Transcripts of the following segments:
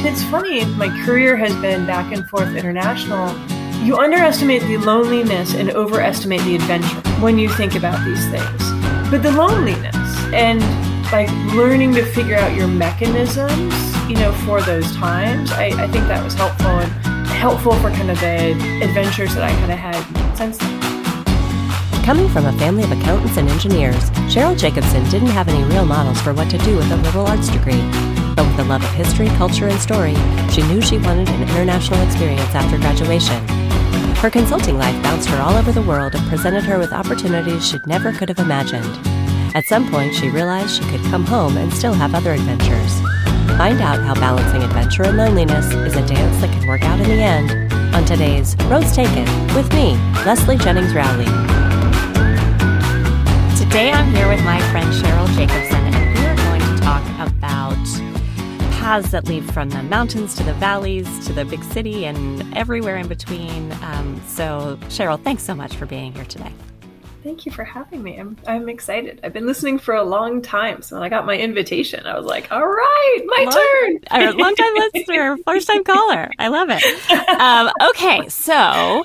It's funny, my career has been back and forth international. You underestimate the loneliness and overestimate the adventure when you think about these things. But the loneliness and like learning to figure out your mechanisms, you know, for those times, I, I think that was helpful and helpful for kind of the adventures that I kind of had since then. Coming from a family of accountants and engineers, Sheryl Jacobson didn't have any real models for what to do with a liberal arts degree. But with a love of history, culture, and story, she knew she wanted an international experience after graduation. Her consulting life bounced her all over the world and presented her with opportunities she'd never could have imagined. At some point, she realized she could come home and still have other adventures. Find out how balancing adventure and loneliness is a dance that can work out in the end on today's Roads Taken with me, Leslie Jennings Rowley. Today I'm here with my friend Sheryl Jacobson, paths that lead from the mountains to the valleys to the big city and everywhere in between. Um, so, Sheryl, thanks so much for being here today. Thank you for having me. I'm, I'm excited. I've been listening for a long time. So when I got my invitation, I was like, all right, my long, turn. long time listener, first time caller. I love it. Um, okay. So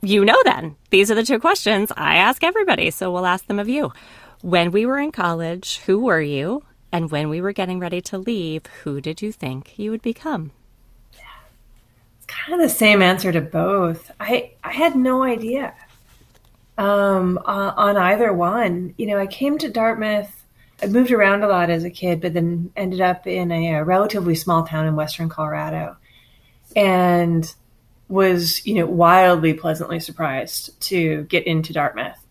you know then, these are the two questions I ask everybody. So we'll ask them of you. When we were in college, who were you? And when we were getting ready to leave, who did you think you would become? It's kind of the same answer to both. I, I had no idea um, uh, on either one. You know, I came to Dartmouth. I moved around a lot as a kid, but then ended up in a, a relatively small town in western Colorado. And was, you know, wildly pleasantly surprised to get into Dartmouth.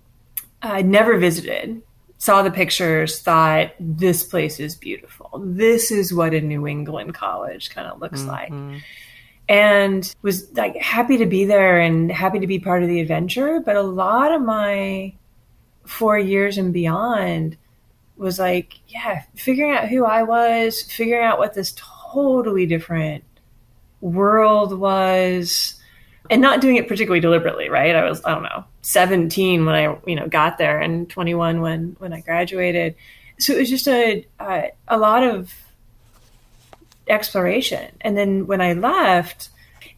I'd never visited, saw the pictures, thought this place is beautiful. This is what a New England college kind of looks mm-hmm. like. And was like happy to be there and happy to be part of the adventure. But a lot of my four years and beyond was like, yeah, figuring out who I was, figuring out what this totally different world was and not doing it particularly deliberately right? I was i don't know 17 when i you know got there and 21 when when i graduated. So it was just a a, a lot of exploration. And then when i left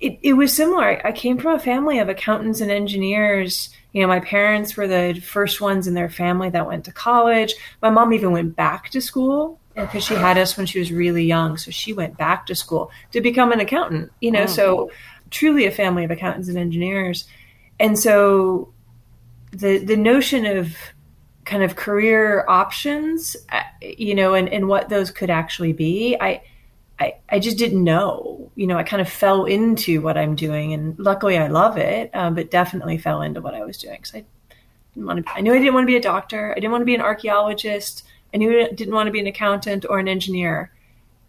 it, it was similar. I came from a family of accountants and engineers. You know my parents were the first ones in their family that went to college. My mom even went back to school because she had us when she was really young. So she went back to school to become an accountant, you know, oh. so truly a family of accountants and engineers. And so the, the notion of kind of career options, uh, you know, and, and what those could actually be, I, I, I just didn't know, you know, I kind of fell into what I'm doing and luckily I love it, um, but definitely fell into what I was doing. Cause I didn't want to, I knew I didn't want to be a doctor. I didn't want to be an archaeologist. I knew I didn't want to be an accountant or an engineer.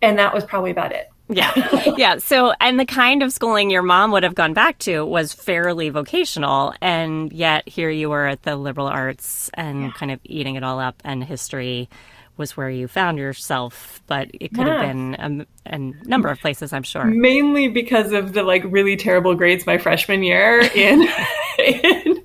And that was probably about it. Yeah. yeah. So, and the kind of schooling your mom would have gone back to was fairly vocational. And yet here you were at the liberal arts and yeah. kind of eating it all up, and history was where you found yourself, but it could yeah. have been a, a, number of places, I'm sure. Mainly because of the like really terrible grades my freshman year in, in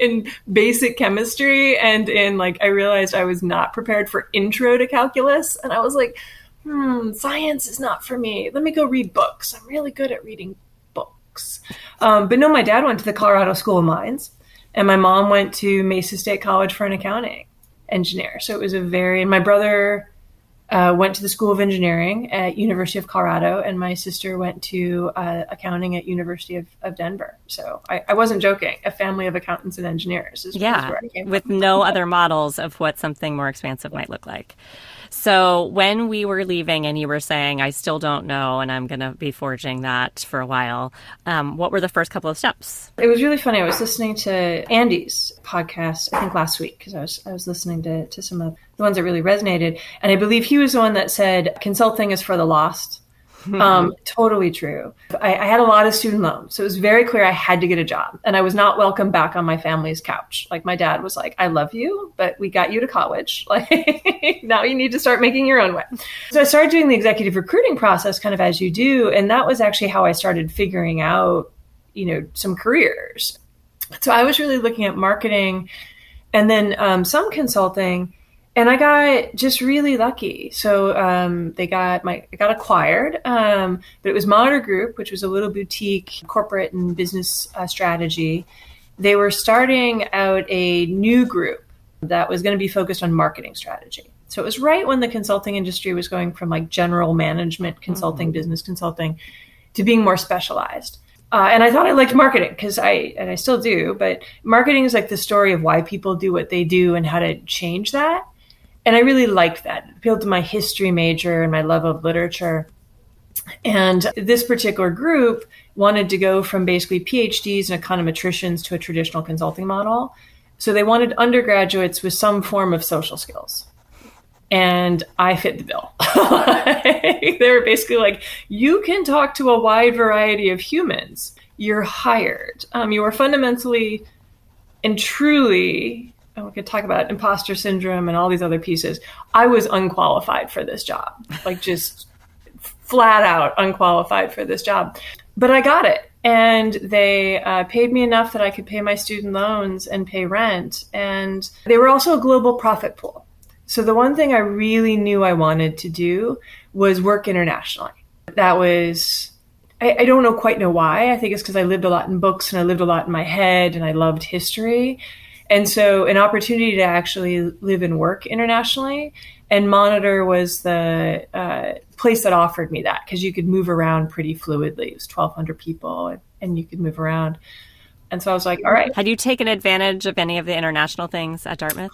in basic chemistry and in like I realized I was not prepared for intro to calculus and I was like, hmm, science is not for me. Let me go read books. I'm really good at reading books. Um, but no, my dad went to the Colorado School of Mines and my mom went to Mesa State College for an accounting engineer. So it was a very, and my brother uh, went to the School of Engineering at University of Colorado, and my sister went to uh, accounting at University of, of Denver. So I, I, wasn't joking. A family of accountants and engineers. Is, yeah, is with no other models of what something more expansive might look like. So when we were leaving, and you were saying, "I still don't know," and I'm going to be forging that for a while. Um, what were the first couple of steps? It was really funny. I was listening to Andy's podcast, I think last week, because I was I was listening to to some of the ones that really resonated, and I believe he was the one that said consulting is for the lost. Um, totally true. I, I, had a lot of student loans, so it was very clear I had to get a job, and I was not welcome back on my family's couch. Like my dad was like, "I love you, but we got you to college. Like now you need to start making your own way." So I started doing the executive recruiting process, kind of as you do, and that was actually how I started figuring out, you know, some careers. So I was really looking at marketing, and then um, some consulting and I got just really lucky. So um, they got my I got acquired, um, but it was Monitor Group, which was a little boutique corporate and business uh, strategy. They were starting out a new group that was going to be focused on marketing strategy. So it was right when the consulting industry was going from like general management consulting, mm-hmm. business consulting, to being more specialized. Uh, and I thought I liked marketing because I and I still do, but marketing is like the story of why people do what they do and how to change that. And I really liked that. It appealed to my history major and my love of literature. And this particular group wanted to go from basically PhDs and econometricians to a traditional consulting model. So they wanted undergraduates with some form of social skills. And I fit the bill. they were basically like, you can talk to a wide variety of humans. You're hired. Um, you are fundamentally and truly, oh, we could talk about imposter syndrome and all these other pieces. I was unqualified for this job, like just flat out unqualified for this job. But I got it and they uh, paid me enough that I could pay my student loans and pay rent. And they were also a global profit pool. So the one thing I really knew I wanted to do was work internationally. That was, I, I don't know quite know why. I think it's because I lived a lot in books and I lived a lot in my head and I loved history. And so an opportunity to actually live and work internationally and Monitor was the uh, place that offered me that because you could move around pretty fluidly. It was 1,200 people and, and you could move around. And so I was like, all right. Had you taken advantage of any of the international things at Dartmouth?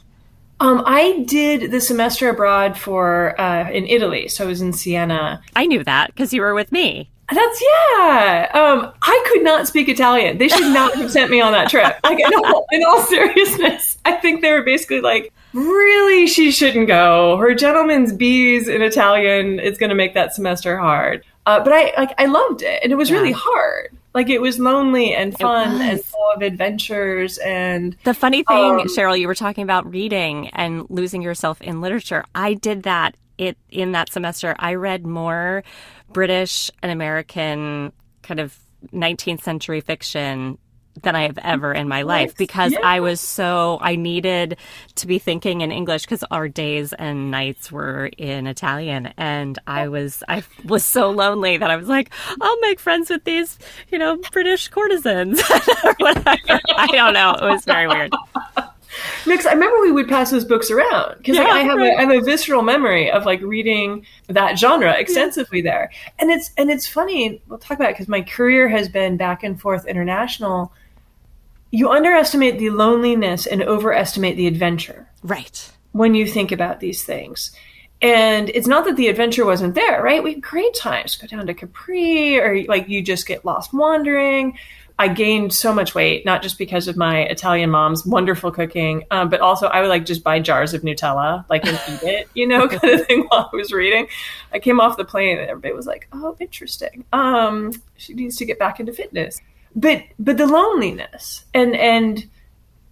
Um, I did the semester abroad for uh, in Italy, so I was in Siena. I knew that because you were with me. That's yeah. Um, I could not speak Italian. They should not have sent me on that trip. Like in all, in all seriousness, I think they were basically like, really, she shouldn't go. Her gentleman's bees in Italian is going to make that semester hard. Uh, but I like I loved it, and it was yeah. really hard. Like it was lonely and fun and full of adventures. And the funny thing, um, Sheryl, you were talking about reading and losing yourself in literature. I did that it in that semester. I read more British and American kind of 19th century fiction than I have ever in my life because yeah. I was so I needed to be thinking in English because our days and nights were in Italian and I oh. was I was so lonely that I was like I'll make friends with these you know British courtesans. Or whatever. I don't know. It was very weird because I remember we would pass those books around because yeah, like, I have right. a, I have a visceral memory of like reading that genre extensively yeah. there, and it's and it's funny. We'll talk about it because my career has been back and forth international. You underestimate the loneliness and overestimate the adventure. Right. When you think about these things. And it's not that the adventure wasn't there, right? We had great times. Go down to Capri, or like you just get lost wandering I gained so much weight, not just because of my Italian mom's wonderful cooking, um, but also I would like just buy jars of Nutella, like and eat it, you know, kind of thing while I was reading. I came off the plane and everybody was like, "Oh, interesting. Um, she needs to get back into fitness." But but the loneliness and and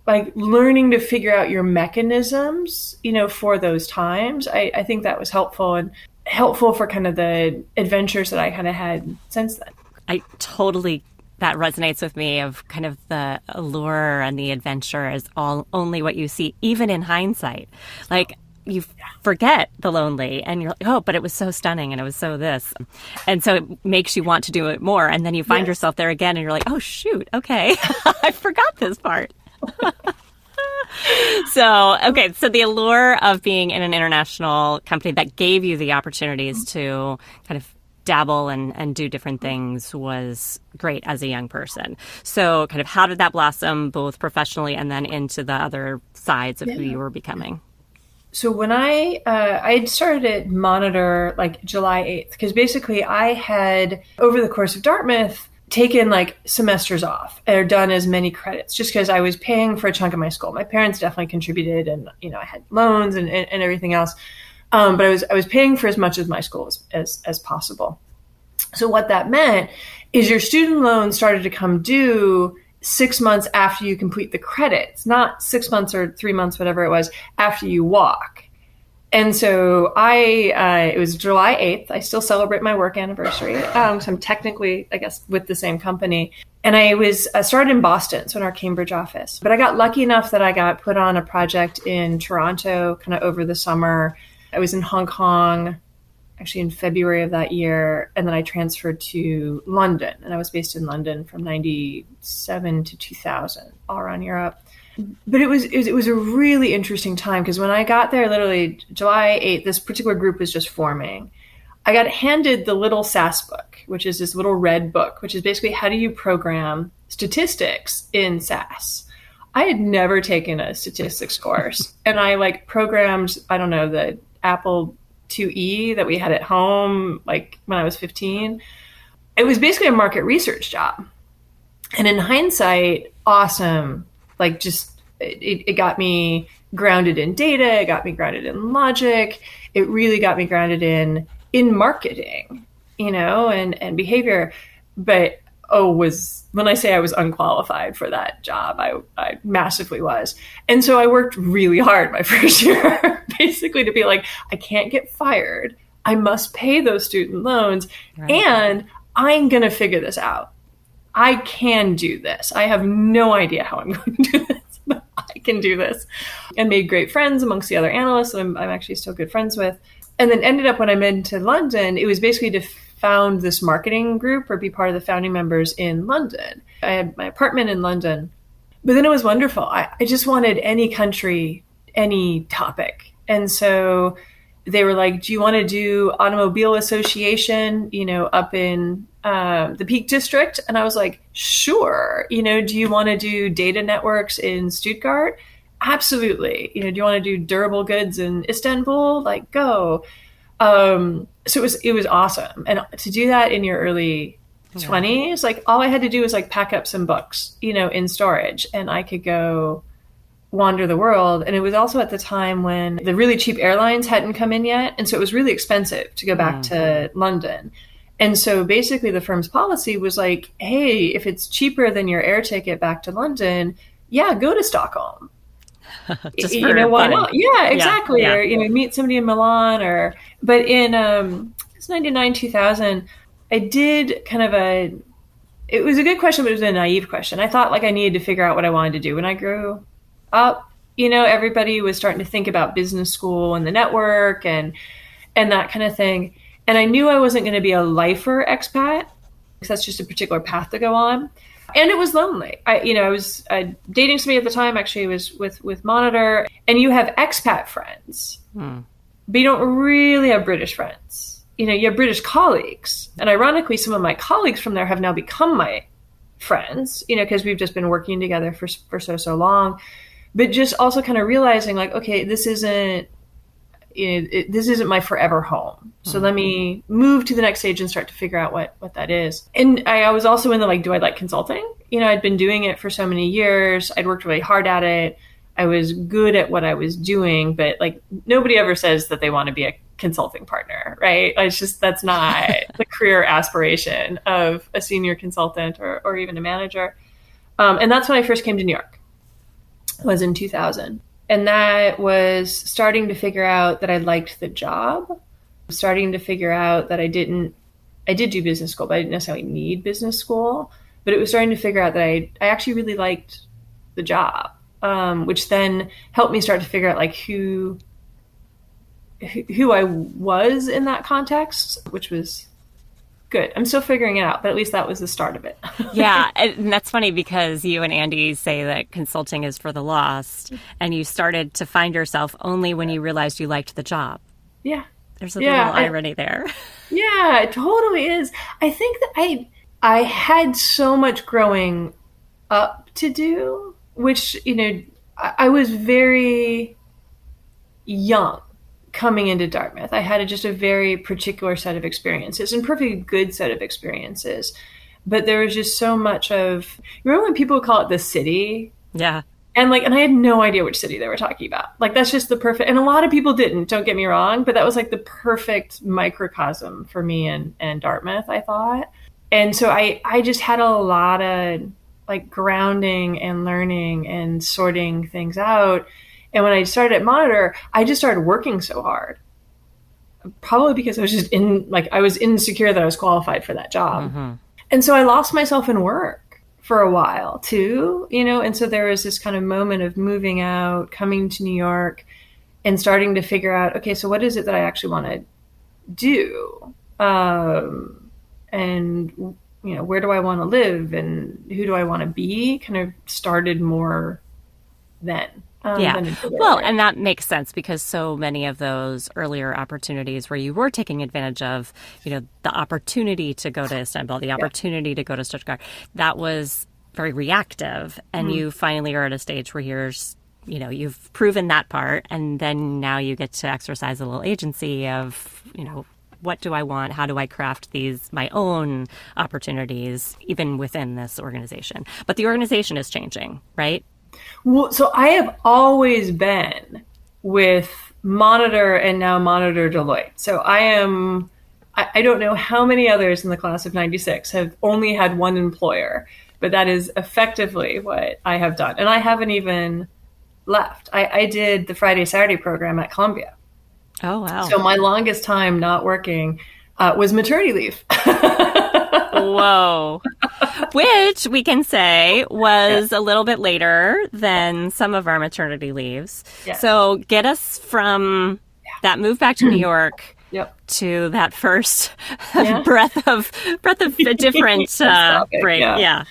like learning to figure out your mechanisms, you know, for those times, I, I think that was helpful and helpful for kind of the adventures that I kind of had since then. I totally that resonates with me of kind of the allure and the adventure is all only what you see, even in hindsight. Like you forget the lonely and you're like, oh, but it was so stunning and it was so this. And so it makes you want to do it more. And then you find yes. yourself there again and you're like, oh, shoot, okay, I forgot this part. so, okay, so the allure of being in an international company that gave you the opportunities to kind of dabble and, and do different things was great as a young person. So, kind of, how did that blossom both professionally and then into the other sides of yeah. who you were becoming? So when I uh, I had started at Monitor like July eighth because basically I had over the course of Dartmouth taken like semesters off or done as many credits just because I was paying for a chunk of my school. My parents definitely contributed, and you know I had loans and, and, and everything else. Um, but I was I was paying for as much of my school as, as, as possible. So what that meant is your student loan started to come due six months after you complete the credits, not six months or three months, whatever it was, after you walk. And so I, uh, it was July 8th. I still celebrate my work anniversary. Um, so I'm technically, I guess, with the same company. And I was I started in Boston, so in our Cambridge office. But I got lucky enough that I got put on a project in Toronto kind of over the summer. I was in Hong Kong actually in February of that year. And then I transferred to London. And I was based in London from 97 to 2000, all around Europe but it was, it was, it was a really interesting time because when I got there, literally July 8th, this particular group was just forming. I got handed the little SAS book, which is this little red book, which is basically how do you program statistics in SAS. I had never taken a statistics course, and I like programmed I don't know the Apple IIe that we had at home, like when I was 15. It was basically a market research job, and in hindsight, awesome like just it, it got me grounded in data it got me grounded in logic it really got me grounded in in marketing you know and and behavior. But oh was when i say i was unqualified for that job i i massively was. And so i worked really hard my first year basically to be like i can't get fired. I must pay those student loans. Right. and i'm going to figure this out I can do this. I have no idea how I'm going to do this, but I can do this. And made great friends amongst the other analysts that I'm, I'm actually still good friends with. And then ended up when I moved to London, it was basically to found this marketing group or be part of the founding members in London. I had my apartment in London, but then it was wonderful. I, I just wanted any country, any topic. And so they were like, "Do you want to do automobile association? You know, up in uh, the Peak District?" And I was like, "Sure." You know, do you want to do data networks in Stuttgart? Absolutely. You know, do you want to do durable goods in Istanbul? Like, go. Um, so it was it was awesome, and to do that in your early twenties, yeah. like all I had to do was like pack up some books, you know, in storage, and I could go wander the world. And it was also at the time when the really cheap airlines hadn't come in yet. And so it was really expensive to go back mm. to London. And so basically the firm's policy was like, hey, if it's cheaper than your air ticket back to London, yeah, go to Stockholm. You know why fun. not? Yeah, exactly. Yeah, yeah. Or you know, meet somebody in Milan or but in um it's 99 2000 I did kind of a it was a good question but it was a naive question. I thought like I needed to figure out what I wanted to do when I grew up. You know, everybody was starting to think about business school and the network and and that kind of thing. And I knew I wasn't going to be a lifer expat because that's just a particular path to go on. And it was lonely. I, you know, I was uh, dating somebody at the time. Actually, was with with Monitor, and you have expat friends, hmm. but you don't really have British friends. You know, you have British colleagues, and ironically, some of my colleagues from there have now become my friends. You know, because we've just been working together for for so so long but just also kind of realizing like okay this isn't you know, it, this isn't my forever home. So mm-hmm. let me move to the next stage and start to figure out what what that is. And I, I was also in the like do i like consulting? You know i'd been doing it for so many years. I'd worked really hard at it. I was good at what i was doing but like nobody ever says that they want to be a consulting partner right? It's just that's not the career aspiration of a senior consultant or, or even a manager. Um, and that's when i first came to new york. Was in 2000. And that was starting to figure out that I liked the job, starting to figure out that I didn't, I did do business school, but I didn't necessarily need business school. But it was starting to figure out that I, I actually really liked the job, um, which then helped me start to figure out like who, who I was in that context, which was good. I'm still figuring it out, but at least that was the start of it. yeah, and that's funny because you and Andy say that consulting is for the lost, and you started to find yourself only when you realized you liked the job. Yeah, there's a yeah, little I, irony there. Yeah, it totally is. I think that I I had so much growing up to do, which you know I, I was very young coming into Dartmouth. I had a, just a very particular set of experiences and perfectly good set of experiences. But there was just so much of remember when people would call it the city? Yeah. And like and I had no idea which city they were talking about. Like that's just the perfect and a lot of people didn't, don't get me wrong, but that was like the perfect microcosm for me and and Dartmouth, I thought. And so I I just had a lot of like grounding and learning and sorting things out And when I started at Monitor, I just started working so hard. Probably because I was just in, like, I was insecure that I was qualified for that job. Mm-hmm. And so I lost myself in work for a while too, you know? And so there was this kind of moment of moving out, coming to New York, and starting to figure out, okay, so what is it that I actually want to do? Um, and, you know, where do I want to live and who do I want to be? Kind of started more then. Um, yeah. Well, and that makes sense because so many of those earlier opportunities where you were taking advantage of, you know, the opportunity to go to Istanbul, the opportunity yeah. to go to Stuttgart, that was very reactive. And mm-hmm. you finally are at a stage where you're, you know, you've proven that part. And then now you get to exercise a little agency of, you know, what do I want? How do I craft these my own opportunities, even within this organization? But the organization is changing, right? Well, so I have always been with Monitor and now Monitor Deloitte. So I am, I, I don't know how many others in the class of 96 have only had one employer, but that is effectively what I have done. And I haven't even left. I, I did the Friday Saturday program at Columbia. Oh, wow. So my longest time not working uh, was maternity leave. Whoa. Which we can say was yeah. a little bit later than some of our maternity leaves. Yeah. So get us from yeah. that move back to New York yep. to that first breath of breath of a different uh, break. Yeah.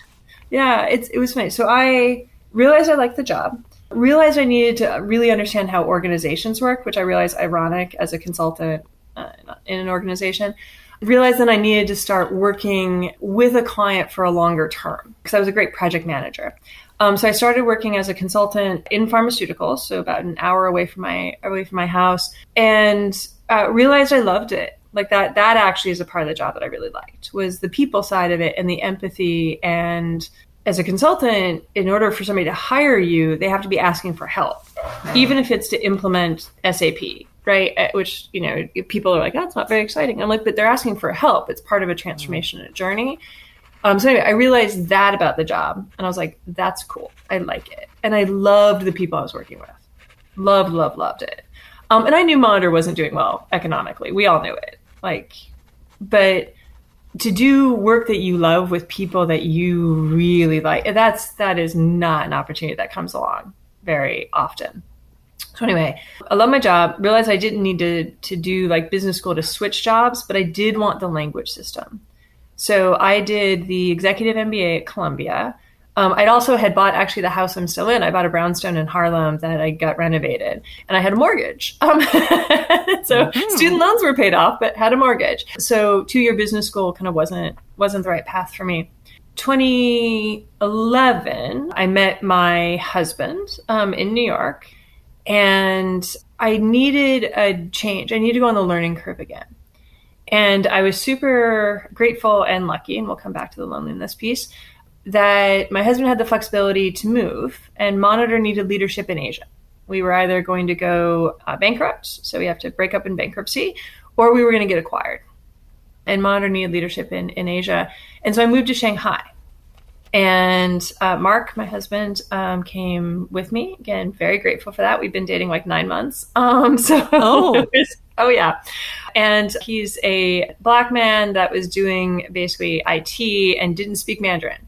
yeah. it's it was funny. So I realized I liked the job. Realized I needed to really understand how organizations work, which I realized ironic as a consultant uh, in an organization realized that I needed to start working with a client for a longer term because I was a great project manager. Um, so I started working as a consultant in pharmaceuticals, so about an hour away from my away from my house, and uh, realized I loved it. Like that, that actually is a part of the job that I really liked was the people side of it and the empathy. And as a consultant, in order for somebody to hire you, they have to be asking for help, even if it's to implement SAP right? Uh, which, you know, people are like, that's not very exciting. I'm like, but they're asking for help. It's part of a transformation and a journey. Um, so anyway, I realized that about the job and I was like, that's cool. I like it. And I loved the people I was working with. Loved, loved, loved it. Um, and I knew Monitor wasn't doing well economically. We all knew it. Like, but to do work that you love with people that you really like, that's, that is not an opportunity that comes along very often. So anyway, I love my job. Realized I didn't need to to do like business school to switch jobs, but I did want the language system. So I did the executive MBA at Columbia. Um, I'd also had bought actually the house I'm still in. I bought a brownstone in Harlem that I got renovated, and I had a mortgage. Um, so mm-hmm. student loans were paid off, but had a mortgage. So two year business school kind of wasn't wasn't the right path for me. 2011, I met my husband um, in New York and I needed a change. I needed to go on the learning curve again. And I was super grateful and lucky, and we'll come back to the loneliness piece, that my husband had the flexibility to move, and Monitor needed leadership in Asia. We were either going to go uh, bankrupt, so we have to break up in bankruptcy, or we were going to get acquired. And Monitor needed leadership in, in Asia. And so I moved to Shanghai. And uh, Mark, my husband, um, came with me. Again, very grateful for that. We've been dating like nine months. Um, so oh, oh yeah. And he's a black man that was doing basically IT and didn't speak Mandarin.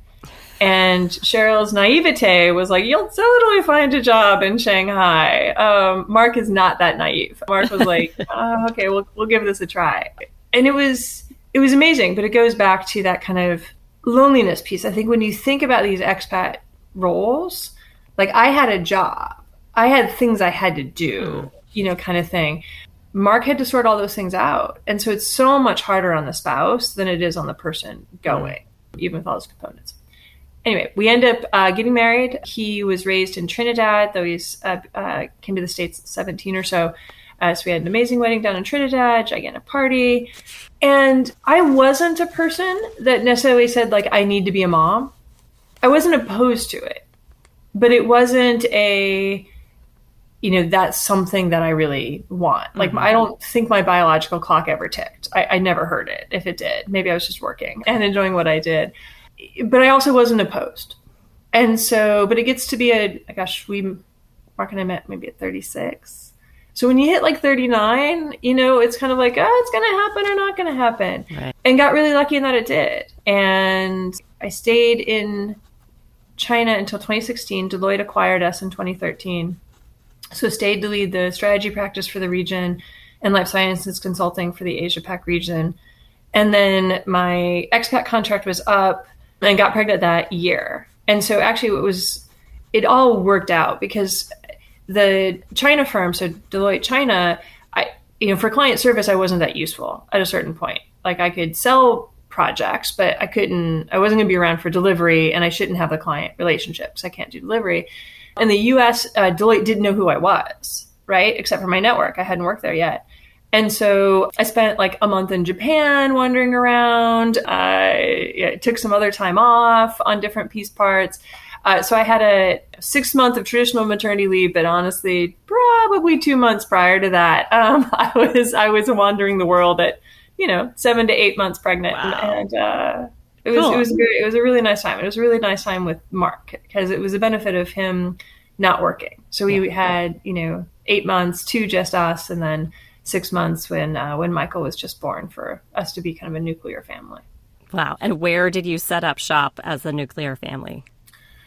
And Sheryl's naivete was like, "You'll totally find a job in Shanghai." Um, Mark is not that naive. Mark was like, oh, "Okay, we'll we'll give this a try," and it was it was amazing. But it goes back to that kind of loneliness piece. I think when you think about these expat roles, like I had a job, I had things I had to do, mm. you know, kind of thing. Mark had to sort all those things out. And so it's so much harder on the spouse than it is on the person going, mm. even with all those components. Anyway, we end up uh, getting married. He was raised in Trinidad, though he's uh, uh, came to the States 17 or so. Uh, so we had an amazing wedding down in Trinidad, gigantic party. And I wasn't a person that necessarily said, like, I need to be a mom. I wasn't opposed to it. But it wasn't a, you know, that's something that I really want. Like, mm-hmm. I don't think my biological clock ever ticked. I, I never heard it. If it did, maybe I was just working and enjoying what I did. But I also wasn't opposed. And so, but it gets to be a, gosh, we Mark and I met maybe at 36. So when you hit like 39, you know, it's kind of like, oh, it's going to happen or not going to happen. Right. And got really lucky in that it did. And I stayed in China until 2016. Deloitte acquired us in 2013. So stayed to lead the strategy practice for the region and life sciences consulting for the Asia Pac region. And then my expat contract was up and got pregnant that year. And so actually it was it all worked out because the China firm, so Deloitte China, I you know, for client service I wasn't that useful at a certain point. Like I could sell projects, but I couldn't I wasn't going to be around for delivery and I shouldn't have the client relationships. I can't do delivery. In the US, uh, Deloitte didn't know who I was, right? Except for my network. I hadn't worked there yet. And so I spent like a month in Japan wandering around. I took some other time off on different piece parts. Uh, so I had a six month of traditional maternity leave, but honestly, probably two months prior to that, um, I was I was wandering the world at you know seven to eight months pregnant, Wow. and uh, it was Cool. it was great. It was a really nice time. It was a really nice time with Mark because it was a benefit of him not working. So we had you know eight months, two just us, and then six months when uh, when Michael was just born for us to be kind of a nuclear family. Wow. And where did you set up shop as a nuclear family?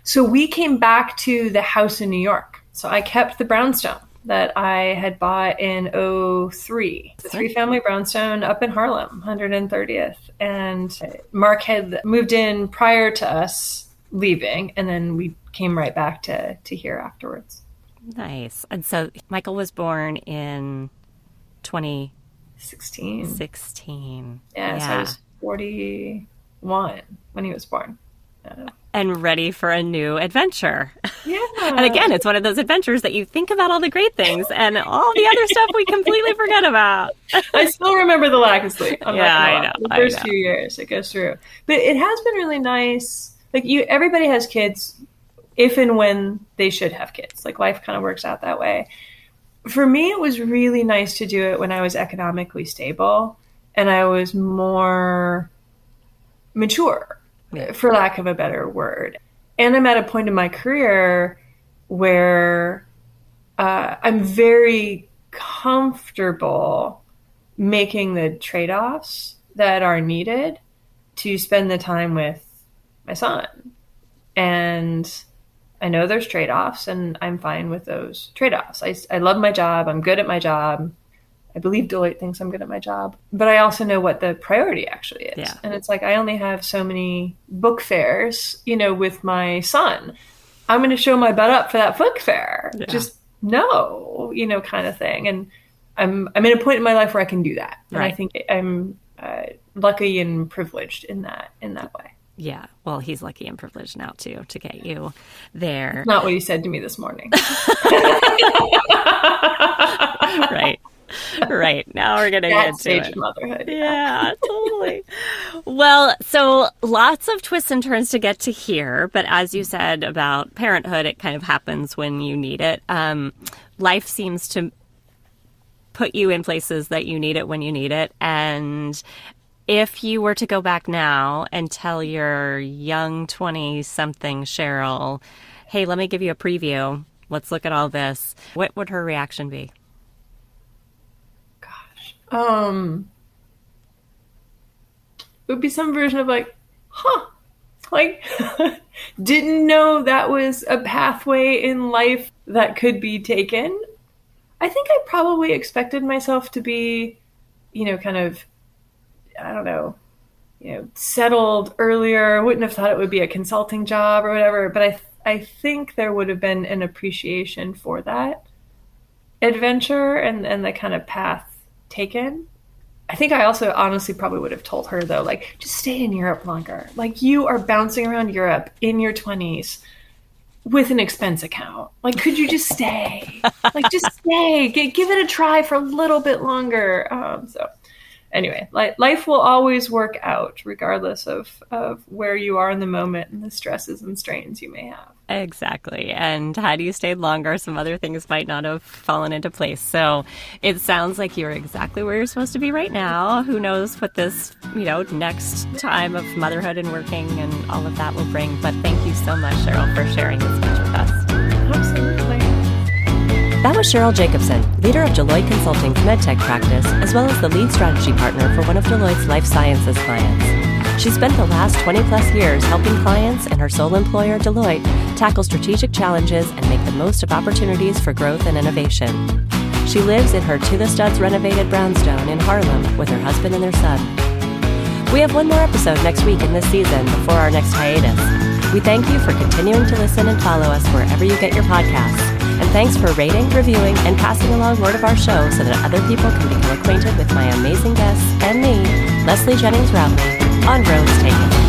So we came back to the house in New York. So I kept the brownstone that I had bought in 03, the three family brownstone up in Harlem, 130th. And Mark had moved in prior to us leaving, and then we came right back to, to here afterwards. Nice. And so Michael was born in 2016. 16. Yeah, so I was 41 when he was born. Uh, and ready for a new adventure. Yeah. And again, it's one of those adventures that you think about all the great things and all the other stuff we completely forget about. I still remember the lack of sleep. I'm Yeah, I know, The first know. few years, it goes through, but it has been really nice. Like you, everybody has kids, if and when they should have kids. Like life kind of works out that way. For me, it was really nice to do it when I was economically stable and I was more mature. For lack of a better word. And I'm at a point in my career where uh, I'm very comfortable making the trade offs that are needed to spend the time with my son. And I know there's trade offs, and I'm fine with those trade offs. I, I love my job, I'm good at my job. I believe Deloitte thinks I'm good at my job, but I also know what the priority actually is. Yeah. And it's like I only have so many book fairs, you know, with my son. I'm going to show my butt up for that book fair. Yeah. Just no, you know, kind of thing. And I'm I'm in a point in my life where I can do that, and I think I'm uh, lucky and privileged in that in that way. Yeah. Well, he's lucky and privileged now, too, to get you there. Not what he said to me this morning. right. Right. Now we're going to get that into stage it. of motherhood. Yeah, totally. well, so lots of twists and turns to get to here, but as you said about parenthood, it kind of happens when you need it. Um, life seems to put you in places that you need it when you need it. And if you were to go back now and tell your young 20 something Sheryl, hey, let me give you a preview, let's look at all this, what would her reaction be? Um, it would be some version of like, huh, like, didn't know that was a pathway in life that could be taken. I think I probably expected myself to be, you know, kind of, I don't know, you know, settled earlier. Wouldn't have thought it would be a consulting job or whatever, but I, I think there would have been an appreciation for that adventure and, and the kind of path taken. I think I also honestly probably would have told her though, like, just stay in Europe longer. Like you are bouncing around Europe in your twenties with an expense account. Like, could you just stay? like, just stay. G- give it a try for a little bit longer. Um, so, anyway, li- life will always work out, regardless of of where you are in the moment and the stresses and strains you may have. Exactly. And had you stayed longer, some other things might not have fallen into place. So it sounds like you're exactly where you're supposed to be right now. Who knows what this, you know, next time of motherhood and working and all of that will bring. But thank you so much, Sheryl, for sharing this much with us. Absolutely. That was Sheryl Jacobson, leader of Deloitte Consulting's MedTech practice, as well as the lead strategy partner for one of Deloitte's life sciences clients. She spent the last 20 plus years helping clients and her sole employer, Deloitte, tackle strategic challenges and make the most of opportunities for growth and innovation. She lives in her to the studs renovated brownstone in Harlem with her husband and their son. We have one more episode next week in this season before our next hiatus. We thank you for continuing to listen and follow us wherever you get your podcasts. And thanks for rating, reviewing, and passing along word of our show so that other people can become acquainted with my amazing guests and me, Leslie Jennings Rowley, on Roads Taken.